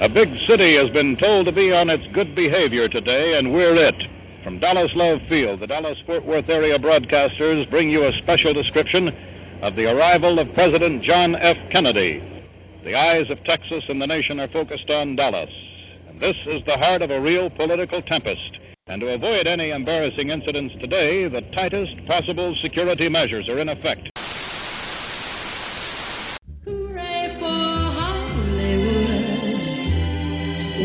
A big city has been told to be on its good behavior today, and we're it. From Dallas Love Field, the Dallas Fort Worth area broadcasters bring you a special description of the arrival of President John F. Kennedy. The eyes of Texas and the nation are focused on Dallas. And this is the heart of a real political tempest. And to avoid any embarrassing incidents today, the tightest possible security measures are in effect.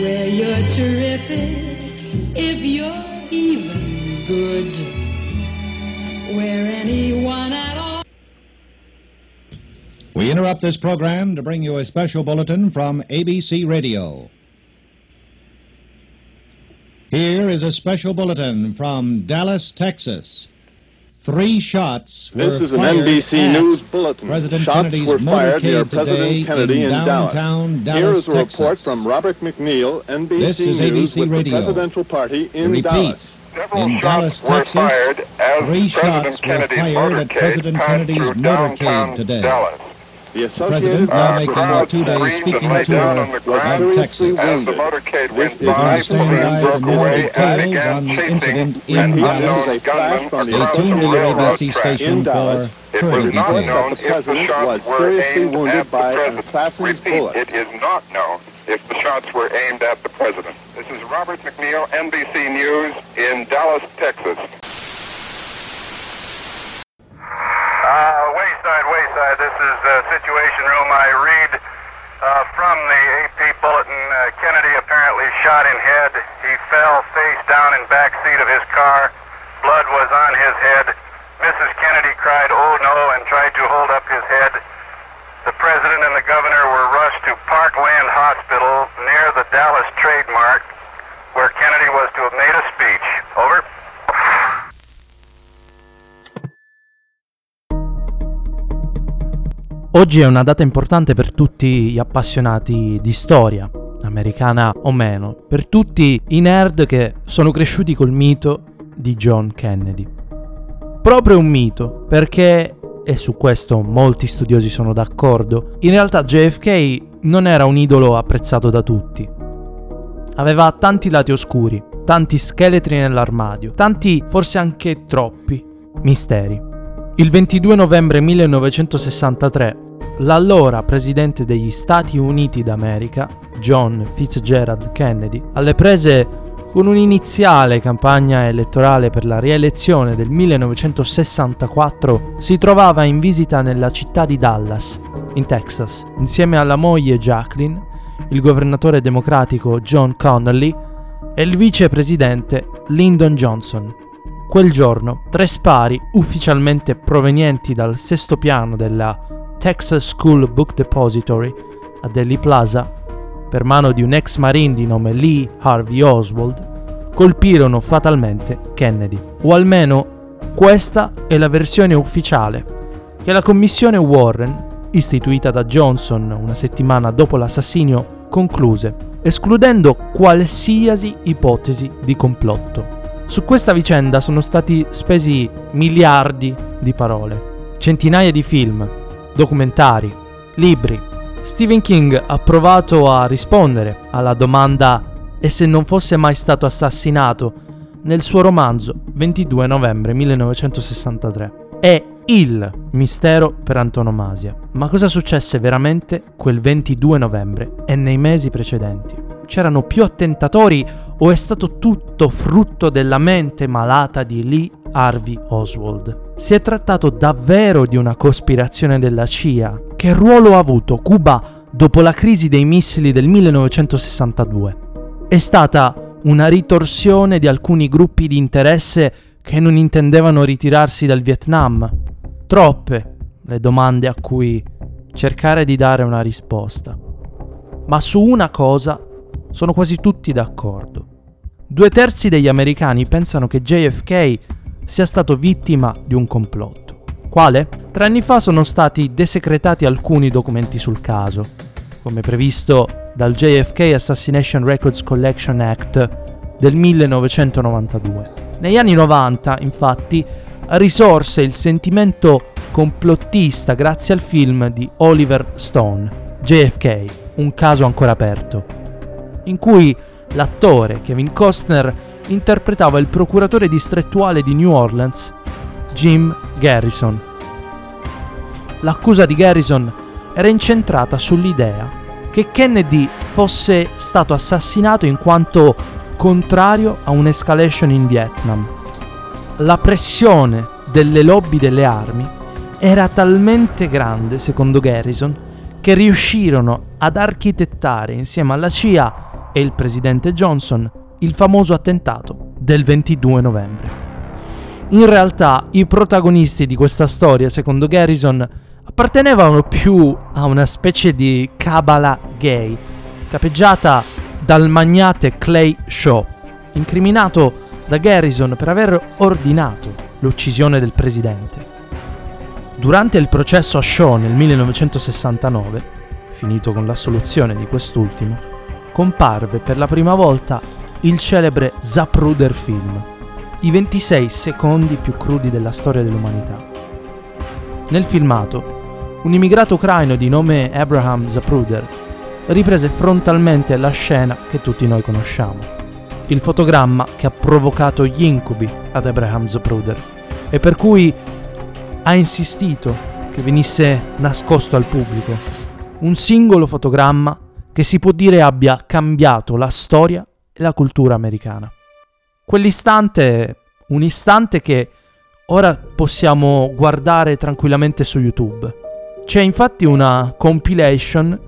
Where you're terrific if you're even good, where anyone at all. We interrupt this program to bring you a special bulletin from ABC Radio. Here is a special bulletin from Dallas, Texas. Three shots were This is an NBC News bulletin. President Shots Kennedy's were fired near motorcade today President Kennedy in in, downtown Dallas. Here Dallas, is a report from Robert McNeil, NBC This is News ABC with Radio. the presidential party in Repeat. Dallas. Several in Dallas, shots were Texas, fired three President shots were fired at President Kennedy's motorcade downtown today. Dallas. The President now uh, making a two-day speaking tour of Texas. As the motorcade went is by, understand lives and on the incident in Dallas. Stay tuned to your ABC station for further details. It is not known if The president was seriously wounded by an assassin's bullet. It is not known if the shots were aimed at the president. This is Robert McNeil, NBC News in Dallas, Texas. Bulletin, uh, Kennedy apparently shot in head. He fell face down in back seat of his car. Blood was on his head. Mrs. Kennedy cried, oh no, and tried to hold up his head. The president and the governor were rushed to Parkland Hospital near the Dallas Trade Mart, where Kennedy was to have made a speech. Oggi è una data importante per tutti gli appassionati di storia, americana o meno, per tutti i nerd che sono cresciuti col mito di John Kennedy. Proprio un mito, perché, e su questo molti studiosi sono d'accordo, in realtà JFK non era un idolo apprezzato da tutti. Aveva tanti lati oscuri, tanti scheletri nell'armadio, tanti, forse anche troppi, misteri. Il 22 novembre 1963, l'allora presidente degli Stati Uniti d'America, John Fitzgerald Kennedy, alle prese con un'iniziale campagna elettorale per la rielezione del 1964, si trovava in visita nella città di Dallas, in Texas, insieme alla moglie Jacqueline, il governatore democratico John Connolly e il vicepresidente Lyndon Johnson. Quel giorno, tre spari ufficialmente provenienti dal sesto piano della Texas School Book Depository a Delhi Plaza, per mano di un ex marine di nome Lee Harvey Oswald, colpirono fatalmente Kennedy. O almeno questa è la versione ufficiale che la commissione Warren, istituita da Johnson una settimana dopo l'assassinio, concluse, escludendo qualsiasi ipotesi di complotto. Su questa vicenda sono stati spesi miliardi di parole, centinaia di film, documentari, libri. Stephen King ha provato a rispondere alla domanda e se non fosse mai stato assassinato nel suo romanzo 22 novembre 1963. È il mistero per antonomasia. Ma cosa successe veramente quel 22 novembre e nei mesi precedenti? C'erano più attentatori o è stato tutto frutto della mente malata di Lee Harvey Oswald? Si è trattato davvero di una cospirazione della CIA? Che ruolo ha avuto Cuba dopo la crisi dei missili del 1962? È stata una ritorsione di alcuni gruppi di interesse che non intendevano ritirarsi dal Vietnam? Troppe le domande a cui cercare di dare una risposta. Ma su una cosa sono quasi tutti d'accordo. Due terzi degli americani pensano che JFK sia stato vittima di un complotto. Quale? Tre anni fa sono stati desecretati alcuni documenti sul caso, come previsto dal JFK Assassination Records Collection Act del 1992. Negli anni 90, infatti, risorse il sentimento complottista grazie al film di Oliver Stone, JFK, un caso ancora aperto. in cui l'attore Kevin Costner interpretava il procuratore distrettuale di New Orleans, Jim Garrison. L'accusa di Garrison era incentrata sull'idea che Kennedy fosse stato assassinato in quanto contrario a un'escalation in Vietnam. La pressione delle lobby delle armi era talmente grande, secondo Garrison, che riuscirono ad architettare insieme alla CIA e il presidente Johnson il famoso attentato del 22 novembre. In realtà i protagonisti di questa storia, secondo Garrison, appartenevano più a una specie di cabala gay, capeggiata dal magnate Clay Shaw, incriminato da Garrison per aver ordinato l'uccisione del presidente. Durante il processo a Shaw nel 1969, finito con l'assoluzione di quest'ultimo, comparve per la prima volta il celebre Zapruder film, i 26 secondi più crudi della storia dell'umanità. Nel filmato, un immigrato ucraino di nome Abraham Zapruder riprese frontalmente la scena che tutti noi conosciamo. Il fotogramma che ha provocato gli incubi ad Abraham Zapruder e per cui ha insistito che venisse nascosto al pubblico. Un singolo fotogramma che si può dire abbia cambiato la storia e la cultura americana. Quell'istante, un istante che ora possiamo guardare tranquillamente su YouTube. C'è infatti una compilation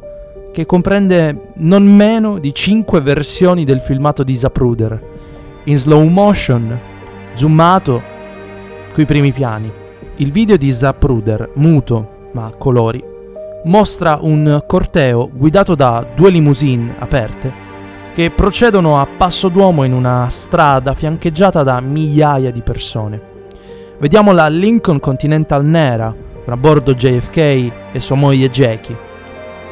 che comprende non meno di 5 versioni del filmato di Zapruder, in slow motion, zoomato, coi primi piani. Il video di Zapruder, muto ma a colori, mostra un corteo guidato da due limousine aperte che procedono a passo d'uomo in una strada fiancheggiata da migliaia di persone. Vediamo la Lincoln Continental nera, a bordo JFK e sua moglie Jackie.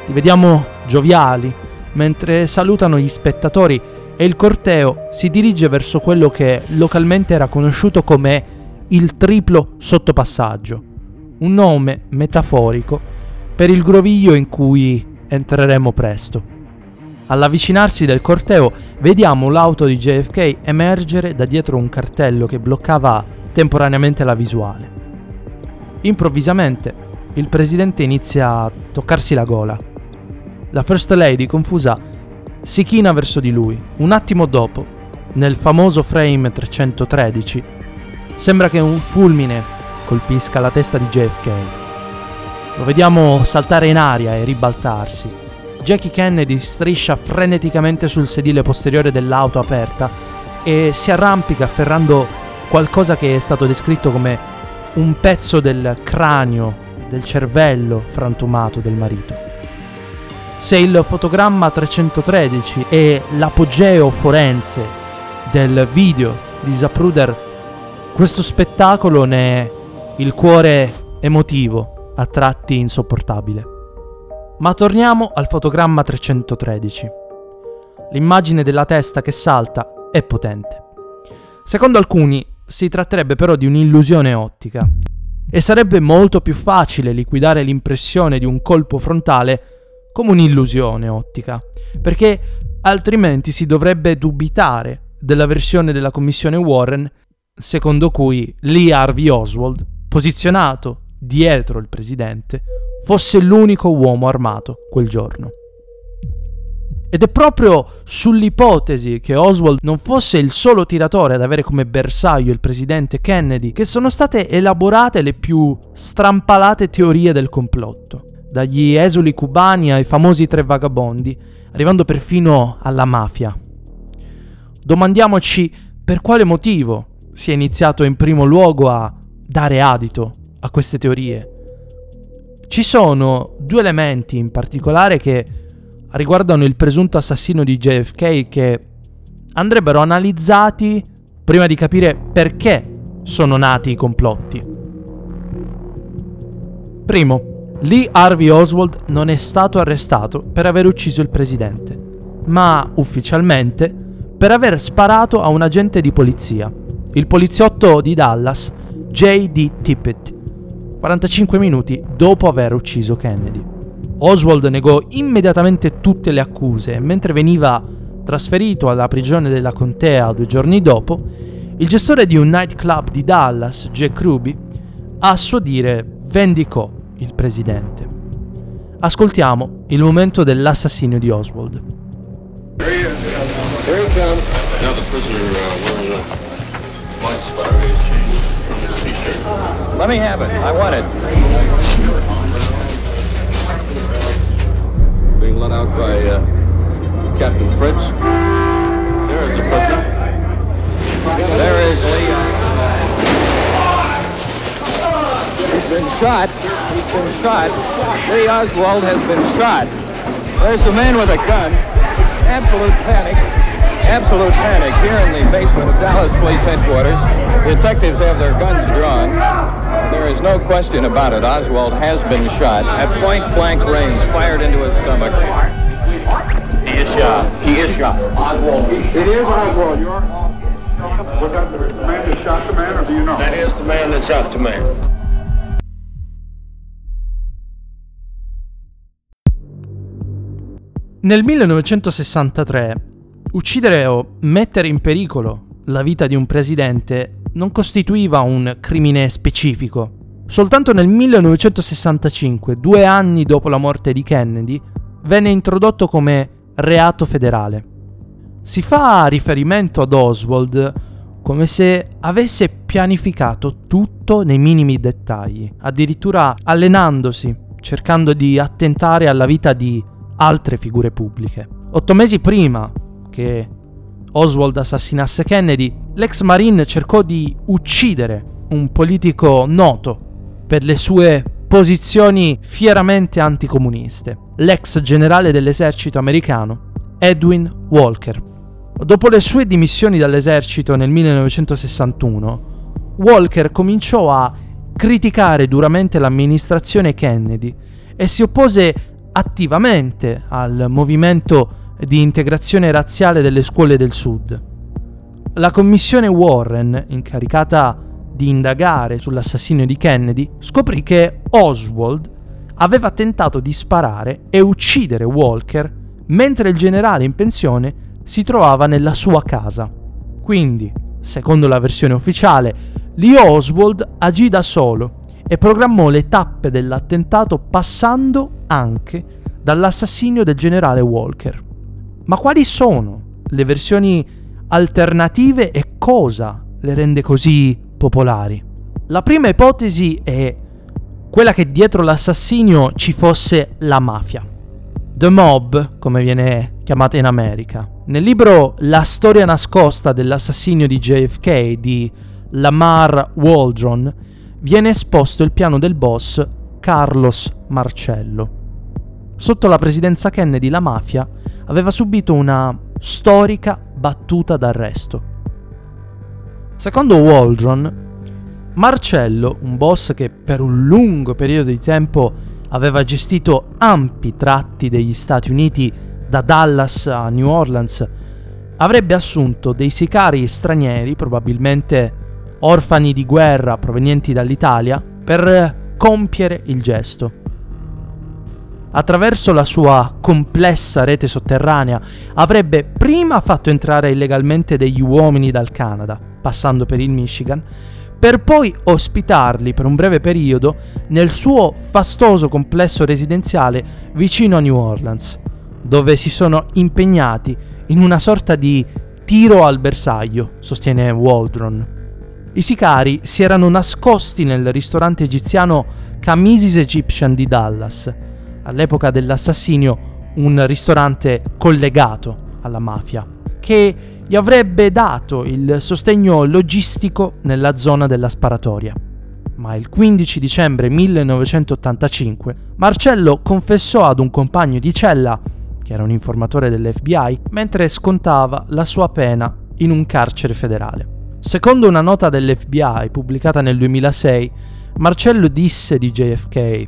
Li vediamo gioviali, mentre salutano gli spettatori e il corteo si dirige verso quello che localmente era conosciuto come il triplo sottopassaggio, un nome metaforico per il groviglio in cui entreremo presto. All'avvicinarsi del corteo vediamo l'auto di JFK emergere da dietro un cartello che bloccava temporaneamente la visuale. Improvvisamente il presidente inizia a toccarsi la gola. La First Lady, confusa, si china verso di lui. Un attimo dopo, nel famoso frame 313, sembra che un fulmine colpisca la testa di JFK. Lo vediamo saltare in aria e ribaltarsi. Jackie Kennedy striscia freneticamente sul sedile posteriore dell'auto aperta e si arrampica afferrando qualcosa che è stato descritto come un pezzo del cranio, del cervello frantumato del marito. Se il fotogramma 313 è l'apogeo forense del video di Zapruder, questo spettacolo ne è il cuore emotivo, a tratti insopportabile. Ma torniamo al fotogramma 313. L'immagine della testa che salta è potente. Secondo alcuni si tratterebbe però di un'illusione ottica e sarebbe molto più facile liquidare l'impressione di un colpo frontale come un'illusione ottica, perché altrimenti si dovrebbe dubitare della versione della commissione Warren secondo cui Lee Harvey Oswald, posizionato dietro il presidente, fosse l'unico uomo armato quel giorno. Ed è proprio sull'ipotesi che Oswald non fosse il solo tiratore ad avere come bersaglio il presidente Kennedy che sono state elaborate le più strampalate teorie del complotto, dagli esuli cubani ai famosi tre vagabondi, arrivando perfino alla mafia. Domandiamoci per quale motivo si è iniziato in primo luogo a dare adito a queste teorie. Ci sono due elementi in particolare che riguardano il presunto assassino di JFK che andrebbero analizzati prima di capire perché sono nati i complotti. Primo, Lee Harvey Oswald non è stato arrestato per aver ucciso il presidente, ma ufficialmente per aver sparato a un agente di polizia, il poliziotto di Dallas, J.D. Tippett, 45 minuti dopo aver ucciso Kennedy. Oswald negò immediatamente tutte le accuse, mentre veniva trasferito alla prigione della contea due giorni dopo, il gestore di un nightclub di Dallas, Jack Ruby, a suo dire vendicò il presidente. Ascoltiamo il momento dell'assassinio di Oswald. Now the prisoner uh, wearing a white spider chain from his t-shirt. Let me have it. I want it. Being let out by uh, Captain Fritz. There is the prisoner. There is Leon. He's been shot. He's been shot. Lee Oswald has been shot. There's a man with a gun. Absolute panic. Absolute panic here in the basement of Dallas Police Headquarters. Detectives have their guns drawn. There is no question about it. Oswald has been shot at point blank range, fired into his stomach. He is shot. He is shot. Oswald. It is Oswald. You're. Was that the man that shot the man, or do you know? That is the man that shot the man. Nel 1963, uccidere o mettere in pericolo la vita di un presidente non costituiva un crimine specifico. Soltanto nel 1965, due anni dopo la morte di Kennedy, venne introdotto come reato federale. Si fa riferimento ad Oswald come se avesse pianificato tutto nei minimi dettagli, addirittura allenandosi, cercando di attentare alla vita di altre figure pubbliche. Otto mesi prima che Oswald assassinasse Kennedy, l'ex Marine cercò di uccidere un politico noto per le sue posizioni fieramente anticomuniste, l'ex generale dell'esercito americano Edwin Walker. Dopo le sue dimissioni dall'esercito nel 1961, Walker cominciò a criticare duramente l'amministrazione Kennedy e si oppose attivamente al movimento di integrazione razziale delle scuole del Sud. La commissione Warren, incaricata di indagare sull'assassinio di Kennedy, scoprì che Oswald aveva tentato di sparare e uccidere Walker mentre il generale in pensione si trovava nella sua casa. Quindi, secondo la versione ufficiale, Lee Oswald agì da solo e programmò le tappe dell'attentato passando anche dall'assassinio del generale Walker. Ma quali sono le versioni alternative e cosa le rende così popolari? La prima ipotesi è quella che dietro l'assassinio ci fosse la mafia. The Mob, come viene chiamata in America. Nel libro La storia nascosta dell'assassinio di JFK di Lamar Waldron viene esposto il piano del boss Carlos Marcello. Sotto la presidenza Kennedy la mafia aveva subito una storica battuta d'arresto. Secondo Waldron, Marcello, un boss che per un lungo periodo di tempo aveva gestito ampi tratti degli Stati Uniti da Dallas a New Orleans, avrebbe assunto dei sicari stranieri, probabilmente orfani di guerra provenienti dall'Italia, per compiere il gesto. Attraverso la sua complessa rete sotterranea avrebbe prima fatto entrare illegalmente degli uomini dal Canada, passando per il Michigan, per poi ospitarli per un breve periodo nel suo fastoso complesso residenziale vicino a New Orleans, dove si sono impegnati in una sorta di tiro al bersaglio, sostiene Waldron. I sicari si erano nascosti nel ristorante egiziano Camisis Egyptian di Dallas, all'epoca dell'assassinio un ristorante collegato alla mafia, che gli avrebbe dato il sostegno logistico nella zona della sparatoria. Ma il 15 dicembre 1985 Marcello confessò ad un compagno di cella, che era un informatore dell'FBI, mentre scontava la sua pena in un carcere federale. Secondo una nota dell'FBI pubblicata nel 2006, Marcello disse di JFK: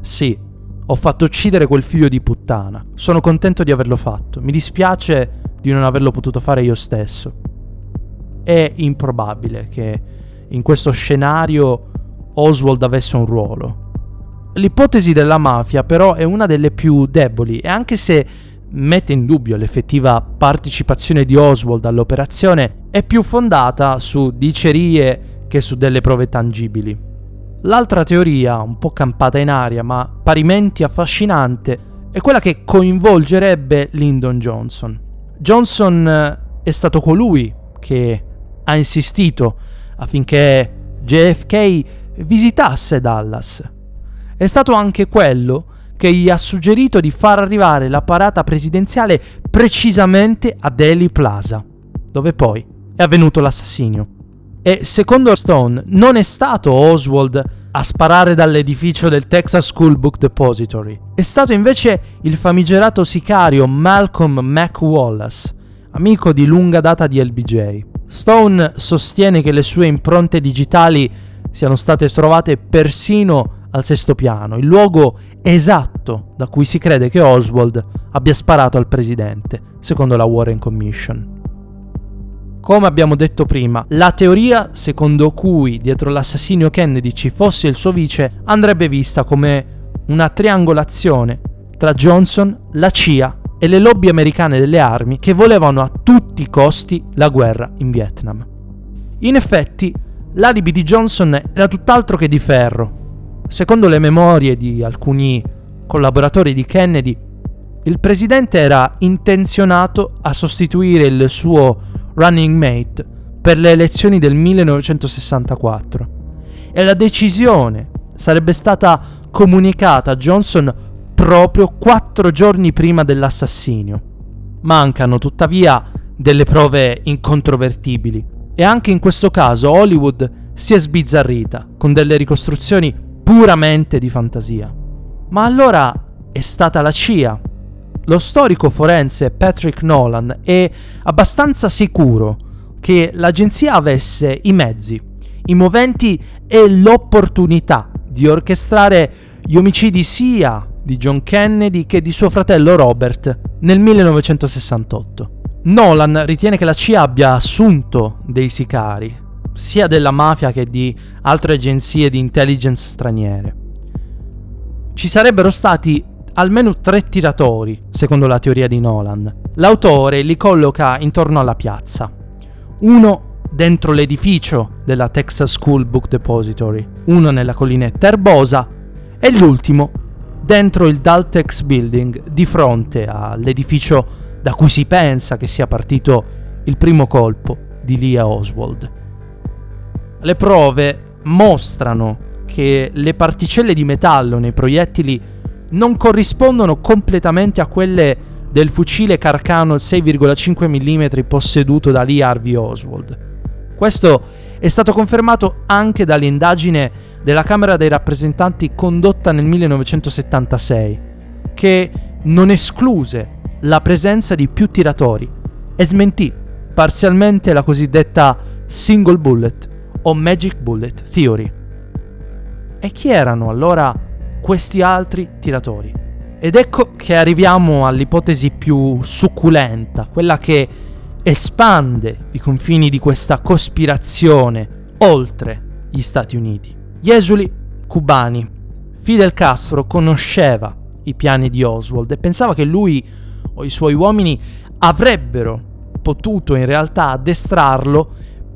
Sì, ho fatto uccidere quel figlio di puttana. Sono contento di averlo fatto. Mi dispiace di non averlo potuto fare io stesso. È improbabile che in questo scenario Oswald avesse un ruolo. L'ipotesi della mafia però è una delle più deboli e anche se mette in dubbio l'effettiva partecipazione di Oswald all'operazione è più fondata su dicerie che su delle prove tangibili. L'altra teoria, un po' campata in aria ma parimenti affascinante, è quella che coinvolgerebbe Lyndon Johnson. Johnson eh, è stato colui che ha insistito affinché JFK visitasse Dallas. È stato anche quello che gli ha suggerito di far arrivare la parata presidenziale precisamente a Delhi Plaza, dove poi è avvenuto l'assassinio. E secondo Stone non è stato Oswald a sparare dall'edificio del Texas School Book Depository, è stato invece il famigerato sicario Malcolm McWallace, amico di lunga data di LBJ. Stone sostiene che le sue impronte digitali siano state trovate persino al sesto piano, il luogo esatto da cui si crede che Oswald abbia sparato al presidente, secondo la Warren Commission. Come abbiamo detto prima, la teoria secondo cui dietro l'assassinio Kennedy ci fosse il suo vice andrebbe vista come una triangolazione tra Johnson, la CIA e le lobby americane delle armi che volevano a tutti i costi la guerra in Vietnam. In effetti, l'alibi di Johnson era tutt'altro che di ferro. Secondo le memorie di alcuni collaboratori di Kennedy, il presidente era intenzionato a sostituire il suo running mate per le elezioni del 1964 e la decisione sarebbe stata comunicata a Johnson proprio quattro giorni prima dell'assassinio. Mancano tuttavia delle prove incontrovertibili e anche in questo caso Hollywood si è sbizzarrita con delle ricostruzioni puramente di fantasia. Ma allora è stata la CIA. Lo storico forense Patrick Nolan è abbastanza sicuro che l'agenzia avesse i mezzi, i moventi e l'opportunità di orchestrare gli omicidi sia di John Kennedy che di suo fratello Robert nel 1968. Nolan ritiene che la CIA abbia assunto dei sicari, sia della mafia che di altre agenzie di intelligence straniere. Ci sarebbero stati almeno tre tiratori, secondo la teoria di Nolan. L'autore li colloca intorno alla piazza. Uno dentro l'edificio della Texas School Book Depository, uno nella collinetta erbosa e l'ultimo dentro il Daltex Building di fronte all'edificio da cui si pensa che sia partito il primo colpo di Lia Oswald. Le prove mostrano che le particelle di metallo nei proiettili non corrispondono completamente a quelle del fucile Carcano 6,5 mm posseduto da Lee Harvey Oswald. Questo è stato confermato anche dall'indagine della Camera dei rappresentanti condotta nel 1976, che non escluse la presenza di più tiratori e smentì parzialmente la cosiddetta single bullet o magic bullet theory. E chi erano allora questi altri tiratori? Ed ecco che arriviamo all'ipotesi più succulenta, quella che espande i confini di questa cospirazione oltre gli Stati Uniti. Gli esuli cubani. Fidel Castro conosceva i piani di Oswald e pensava che lui o i suoi uomini avrebbero potuto in realtà addestrarlo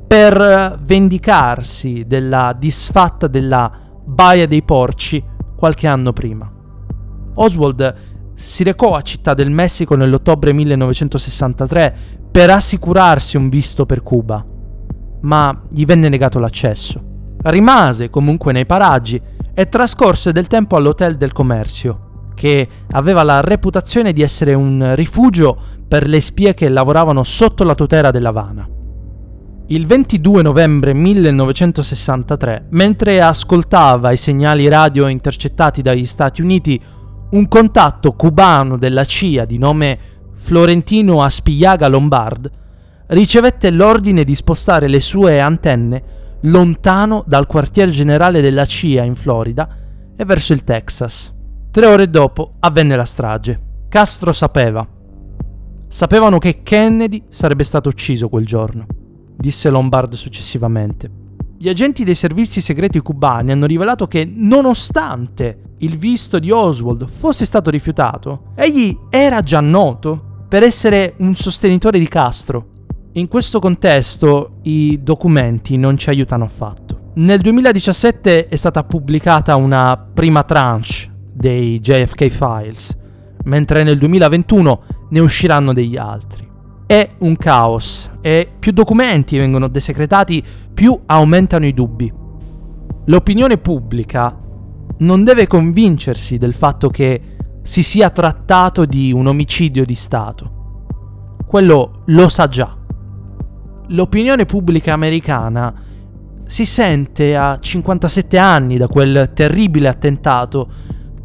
per vendicarsi della disfatta della Baia dei Porci qualche anno prima. Oswald si recò a Città del Messico nell'ottobre 1963 per assicurarsi un visto per Cuba, ma gli venne negato l'accesso. Rimase comunque nei paraggi e trascorse del tempo all'Hotel del Commercio, che aveva la reputazione di essere un rifugio per le spie che lavoravano sotto la tutela dell'Havana. Il 22 novembre 1963, mentre ascoltava i segnali radio intercettati dagli Stati Uniti, un contatto cubano della CIA di nome Florentino Aspillaga Lombard ricevette l'ordine di spostare le sue antenne lontano dal quartier generale della CIA in Florida e verso il Texas. Tre ore dopo avvenne la strage. Castro sapeva. Sapevano che Kennedy sarebbe stato ucciso quel giorno, disse Lombard successivamente. Gli agenti dei servizi segreti cubani hanno rivelato che nonostante il visto di Oswald fosse stato rifiutato, egli era già noto per essere un sostenitore di Castro. In questo contesto i documenti non ci aiutano affatto. Nel 2017 è stata pubblicata una prima tranche dei JFK Files, mentre nel 2021 ne usciranno degli altri. È un caos e più documenti vengono desecretati, più aumentano i dubbi. L'opinione pubblica non deve convincersi del fatto che si sia trattato di un omicidio di Stato. Quello lo sa già. L'opinione pubblica americana si sente a 57 anni da quel terribile attentato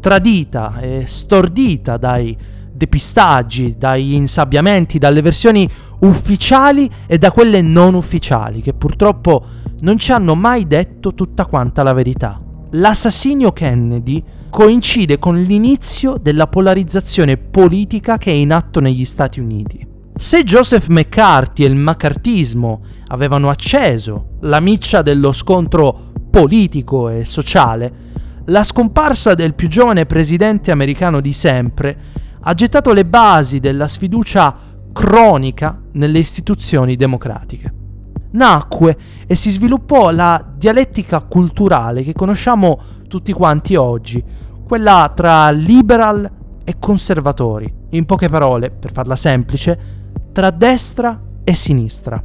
tradita e stordita dai depistaggi, dagli insabbiamenti, dalle versioni ufficiali e da quelle non ufficiali, che purtroppo non ci hanno mai detto tutta quanta la verità. L'assassinio Kennedy coincide con l'inizio della polarizzazione politica che è in atto negli Stati Uniti. Se Joseph McCarthy e il maccartismo avevano acceso la miccia dello scontro politico e sociale, la scomparsa del più giovane presidente americano di sempre ha gettato le basi della sfiducia cronica nelle istituzioni democratiche. Nacque e si sviluppò la dialettica culturale che conosciamo tutti quanti oggi, quella tra liberal e conservatori, in poche parole, per farla semplice, tra destra e sinistra.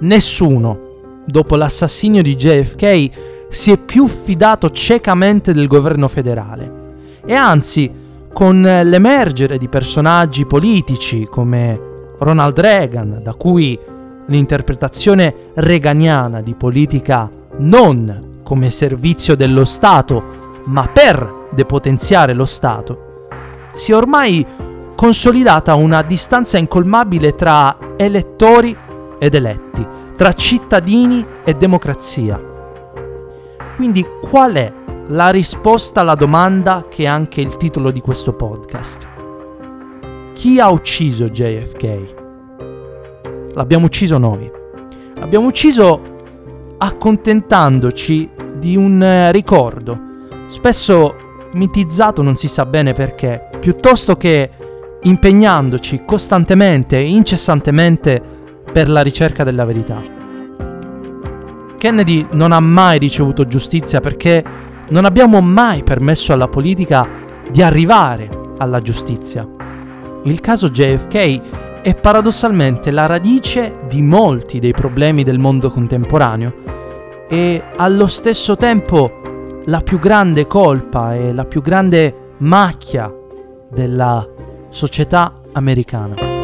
Nessuno, dopo l'assassinio di JFK, si è più fidato ciecamente del governo federale e anzi con l'emergere di personaggi politici come Ronald Reagan, da cui l'interpretazione reganiana di politica non come servizio dello Stato, ma per depotenziare lo Stato, si è ormai consolidata una distanza incolmabile tra elettori ed eletti, tra cittadini e democrazia. Quindi qual è la risposta alla domanda che è anche il titolo di questo podcast. Chi ha ucciso JFK? L'abbiamo ucciso noi. L'abbiamo ucciso accontentandoci di un eh, ricordo, spesso mitizzato non si sa bene perché, piuttosto che impegnandoci costantemente e incessantemente per la ricerca della verità. Kennedy non ha mai ricevuto giustizia perché non abbiamo mai permesso alla politica di arrivare alla giustizia. Il caso JFK è paradossalmente la radice di molti dei problemi del mondo contemporaneo e allo stesso tempo la più grande colpa e la più grande macchia della società americana.